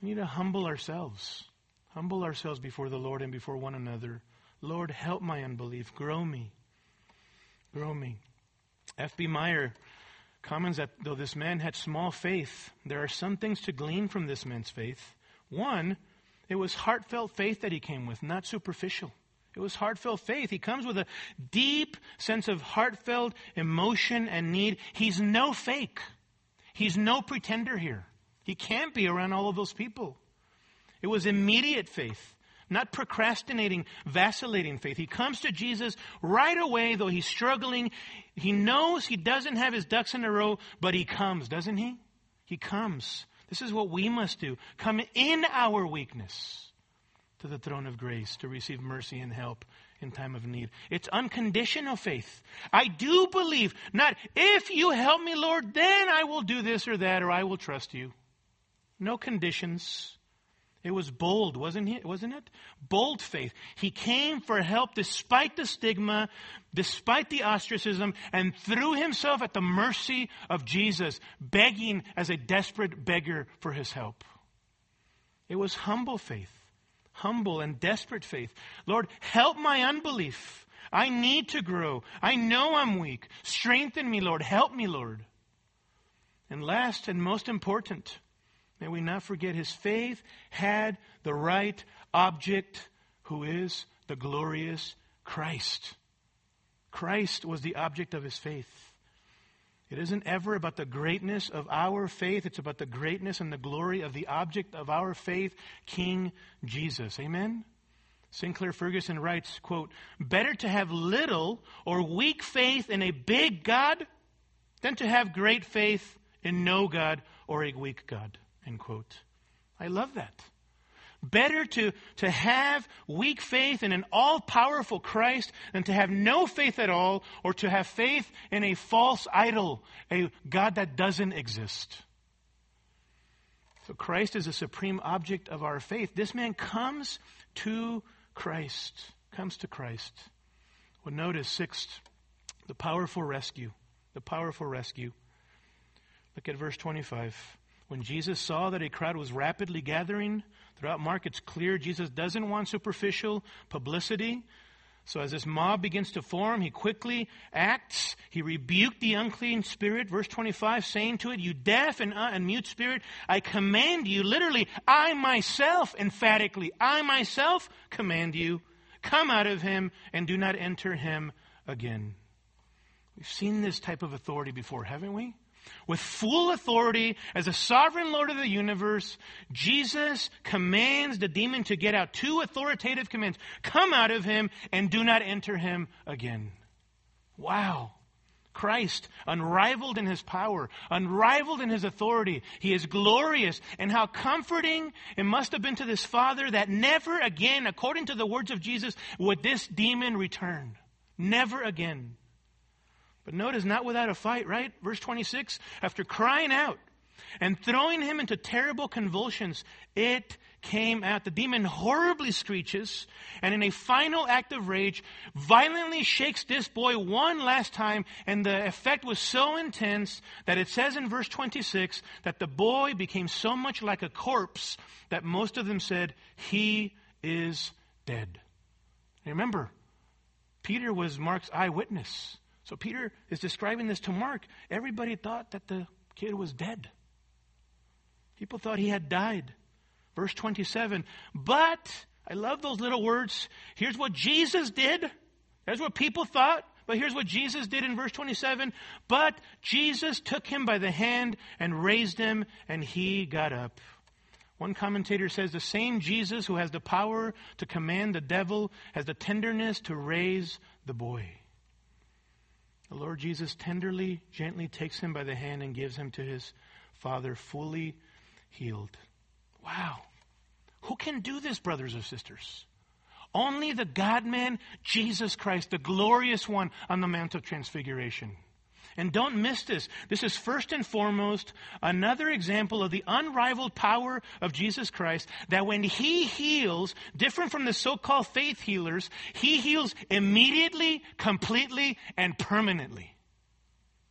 We need to humble ourselves. Humble ourselves before the Lord and before one another. Lord, help my unbelief. Grow me. Grow me. F.B. Meyer comments that though this man had small faith, there are some things to glean from this man's faith. One, it was heartfelt faith that he came with, not superficial. It was heartfelt faith. He comes with a deep sense of heartfelt emotion and need. He's no fake. He's no pretender here. He can't be around all of those people. It was immediate faith, not procrastinating, vacillating faith. He comes to Jesus right away, though he's struggling. He knows he doesn't have his ducks in a row, but he comes, doesn't he? He comes. This is what we must do. Come in our weakness to the throne of grace to receive mercy and help in time of need. It's unconditional faith. I do believe, not if you help me, Lord, then I will do this or that, or I will trust you. No conditions. It was bold, wasn't it? Wasn't it? Bold faith. He came for help despite the stigma, despite the ostracism, and threw himself at the mercy of Jesus, begging as a desperate beggar for his help. It was humble faith, humble and desperate faith. Lord, help my unbelief. I need to grow. I know I'm weak. Strengthen me, Lord. Help me, Lord. And last and most important, May we not forget his faith had the right object, who is the glorious Christ. Christ was the object of his faith. It isn't ever about the greatness of our faith, it's about the greatness and the glory of the object of our faith, King Jesus. Amen? Sinclair Ferguson writes, quote, Better to have little or weak faith in a big God than to have great faith in no God or a weak God. End quote. I love that. Better to, to have weak faith in an all powerful Christ than to have no faith at all or to have faith in a false idol, a God that doesn't exist. So Christ is a supreme object of our faith. This man comes to Christ, comes to Christ. Well, notice, sixth, the powerful rescue. The powerful rescue. Look at verse 25. When Jesus saw that a crowd was rapidly gathering throughout Mark, it's clear Jesus doesn't want superficial publicity. So as this mob begins to form, he quickly acts. He rebuked the unclean spirit, verse 25, saying to it, You deaf and, uh, and mute spirit, I command you, literally, I myself, emphatically, I myself command you, come out of him and do not enter him again. We've seen this type of authority before, haven't we? With full authority as a sovereign Lord of the universe, Jesus commands the demon to get out. Two authoritative commands. Come out of him and do not enter him again. Wow. Christ, unrivaled in his power, unrivaled in his authority. He is glorious. And how comforting it must have been to this father that never again, according to the words of Jesus, would this demon return. Never again. But notice, not without a fight, right? Verse 26 after crying out, And throwing him into terrible convulsions, it came out. The demon horribly screeches, and in a final act of rage, violently shakes this boy one last time, and the effect was so intense that it says in verse 26 that the boy became so much like a corpse that most of them said, He is dead. Remember, Peter was Mark's eyewitness. So Peter is describing this to Mark. Everybody thought that the kid was dead. People thought he had died. Verse 27. But, I love those little words. Here's what Jesus did. That's what people thought. But here's what Jesus did in verse 27. But Jesus took him by the hand and raised him, and he got up. One commentator says the same Jesus who has the power to command the devil has the tenderness to raise the boy. The Lord Jesus tenderly, gently takes him by the hand and gives him to his Father fully healed. Wow. Who can do this, brothers or sisters? Only the God man, Jesus Christ, the glorious one on the Mount of Transfiguration. And don't miss this. This is first and foremost another example of the unrivaled power of Jesus Christ that when he heals, different from the so-called faith healers, he heals immediately, completely, and permanently.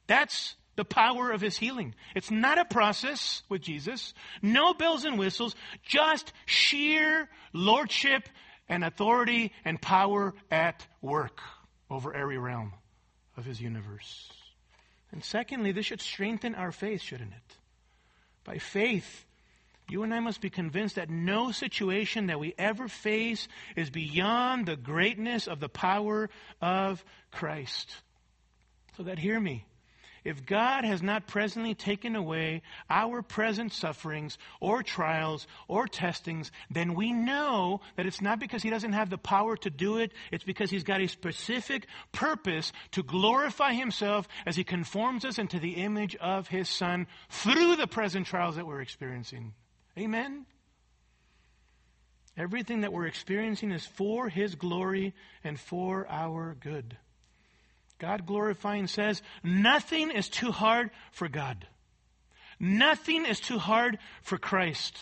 That's the power of his healing. It's not a process with Jesus. No bells and whistles, just sheer lordship and authority and power at work over every realm of his universe. And secondly, this should strengthen our faith, shouldn't it? By faith, you and I must be convinced that no situation that we ever face is beyond the greatness of the power of Christ. So that hear me. If God has not presently taken away our present sufferings or trials or testings, then we know that it's not because He doesn't have the power to do it. It's because He's got a specific purpose to glorify Himself as He conforms us into the image of His Son through the present trials that we're experiencing. Amen? Everything that we're experiencing is for His glory and for our good. God glorifying says, nothing is too hard for God. Nothing is too hard for Christ.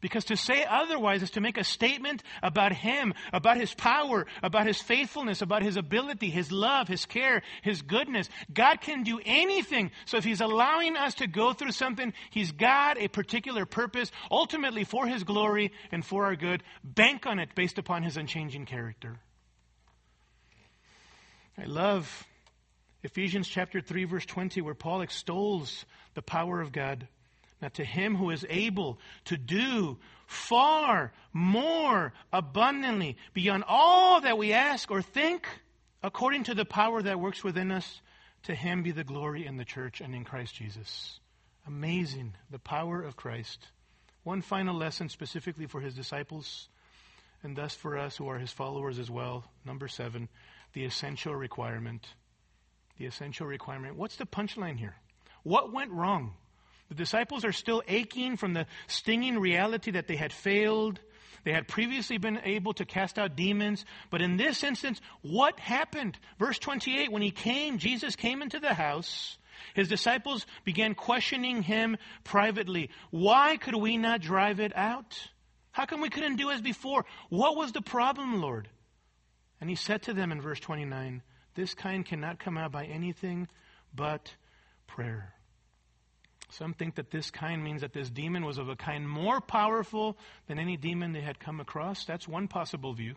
Because to say otherwise is to make a statement about Him, about His power, about His faithfulness, about His ability, His love, His care, His goodness. God can do anything. So if He's allowing us to go through something, He's got a particular purpose, ultimately for His glory and for our good. Bank on it based upon His unchanging character. I love Ephesians chapter 3 verse 20 where Paul extols the power of God. Now to him who is able to do far more abundantly beyond all that we ask or think according to the power that works within us, to him be the glory in the church and in Christ Jesus. Amazing, the power of Christ. One final lesson specifically for his disciples and thus for us who are his followers as well. Number seven, the essential requirement the essential requirement. What's the punchline here? What went wrong? The disciples are still aching from the stinging reality that they had failed. They had previously been able to cast out demons, but in this instance, what happened? Verse 28, when he came, Jesus came into the house. His disciples began questioning him privately. Why could we not drive it out? How come we couldn't do as before? What was the problem, Lord? And he said to them in verse 29, this kind cannot come out by anything but prayer. Some think that this kind means that this demon was of a kind more powerful than any demon they had come across. That's one possible view.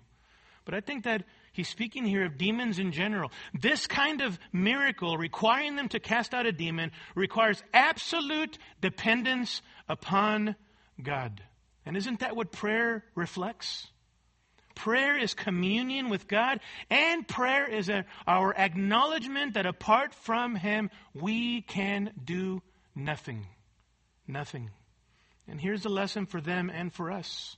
But I think that he's speaking here of demons in general. This kind of miracle, requiring them to cast out a demon, requires absolute dependence upon God. And isn't that what prayer reflects? Prayer is communion with God, and prayer is a, our acknowledgement that apart from Him, we can do nothing. Nothing. And here's the lesson for them and for us.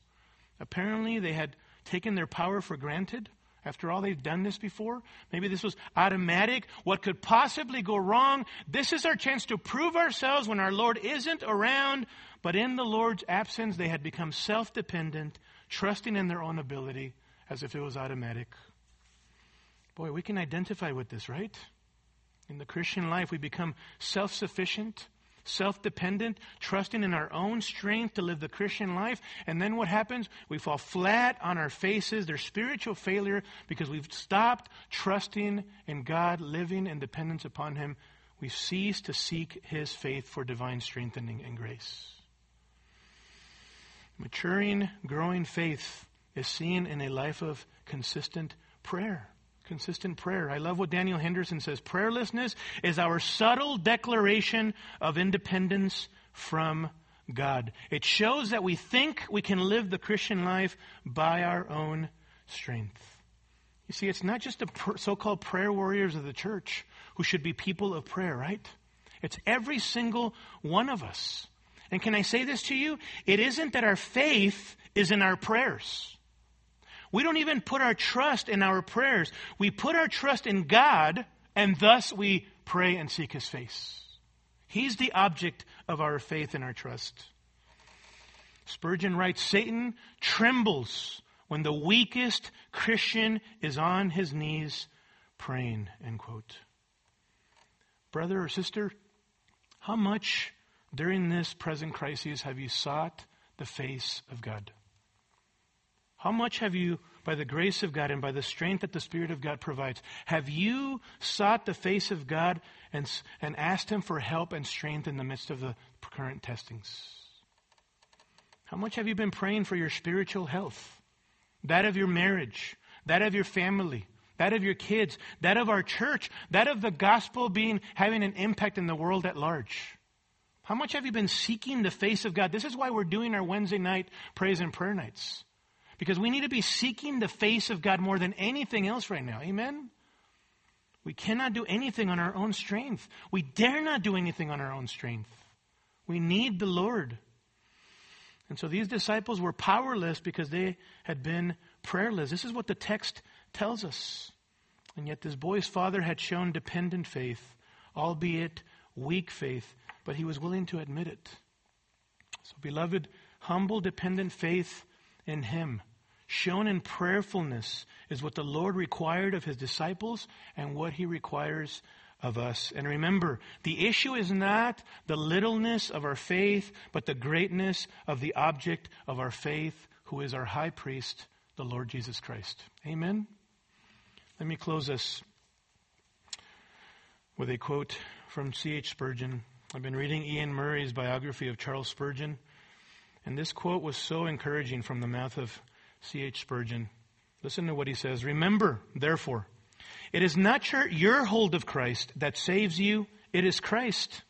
Apparently, they had taken their power for granted. After all, they've done this before. Maybe this was automatic. What could possibly go wrong? This is our chance to prove ourselves when our Lord isn't around. But in the Lord's absence, they had become self dependent trusting in their own ability as if it was automatic. Boy, we can identify with this, right? In the Christian life, we become self sufficient, self dependent, trusting in our own strength to live the Christian life. And then what happens? We fall flat on our faces. There's spiritual failure because we've stopped trusting in God, living in dependence upon Him. We've ceased to seek His faith for divine strengthening and grace. Maturing, growing faith is seen in a life of consistent prayer. Consistent prayer. I love what Daniel Henderson says. Prayerlessness is our subtle declaration of independence from God. It shows that we think we can live the Christian life by our own strength. You see, it's not just the so called prayer warriors of the church who should be people of prayer, right? It's every single one of us. And can I say this to you? It isn't that our faith is in our prayers. We don't even put our trust in our prayers. We put our trust in God, and thus we pray and seek His face. He's the object of our faith and our trust. Spurgeon writes Satan trembles when the weakest Christian is on his knees praying. End quote. Brother or sister, how much during this present crisis have you sought the face of God? How much have you, by the grace of God and by the strength that the Spirit of God provides, have you sought the face of God and, and asked Him for help and strength in the midst of the current testings? How much have you been praying for your spiritual health? That of your marriage, that of your family, that of your kids, that of our church, that of the gospel being having an impact in the world at large. How much have you been seeking the face of God? This is why we're doing our Wednesday night praise and prayer nights. Because we need to be seeking the face of God more than anything else right now. Amen? We cannot do anything on our own strength. We dare not do anything on our own strength. We need the Lord. And so these disciples were powerless because they had been prayerless. This is what the text tells us. And yet this boy's father had shown dependent faith, albeit weak faith, but he was willing to admit it. So, beloved, humble, dependent faith in Him, shown in prayerfulness, is what the Lord required of His disciples and what He requires of us. And remember, the issue is not the littleness of our faith, but the greatness of the object of our faith, who is our high priest, the Lord Jesus Christ. Amen? Let me close this with a quote from C.H. Spurgeon. I've been reading Iain Murray's biography of Charles Spurgeon. And this quote was so encouraging from the mouth of C.H. Spurgeon. Listen to what he says. Remember, therefore, it is not your, your hold of Christ that saves you, it is Christ.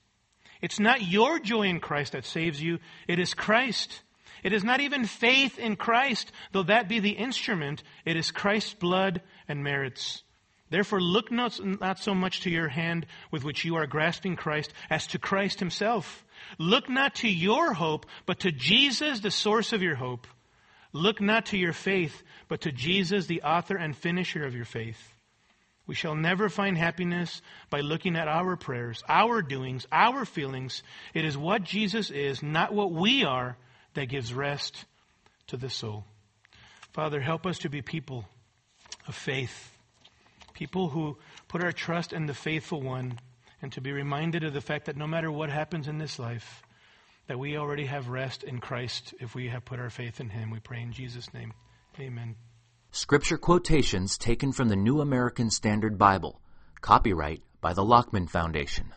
It's not your joy in Christ that saves you, it is Christ. It is not even faith in Christ, though that be the instrument, it is Christ's blood and merits. Therefore, look not, not so much to your hand with which you are grasping Christ as to Christ himself. Look not to your hope, but to Jesus, the source of your hope. Look not to your faith, but to Jesus, the author and finisher of your faith. We shall never find happiness by looking at our prayers, our doings, our feelings. It is what Jesus is, not what we are, that gives rest to the soul. Father, help us to be people of faith, people who put our trust in the faithful one and to be reminded of the fact that no matter what happens in this life, that we already have rest in Christ if we have put our faith in Him. We pray in Jesus' name. Amen. Scripture quotations taken from the New American Standard Bible. Copyright by the Lockman Foundation.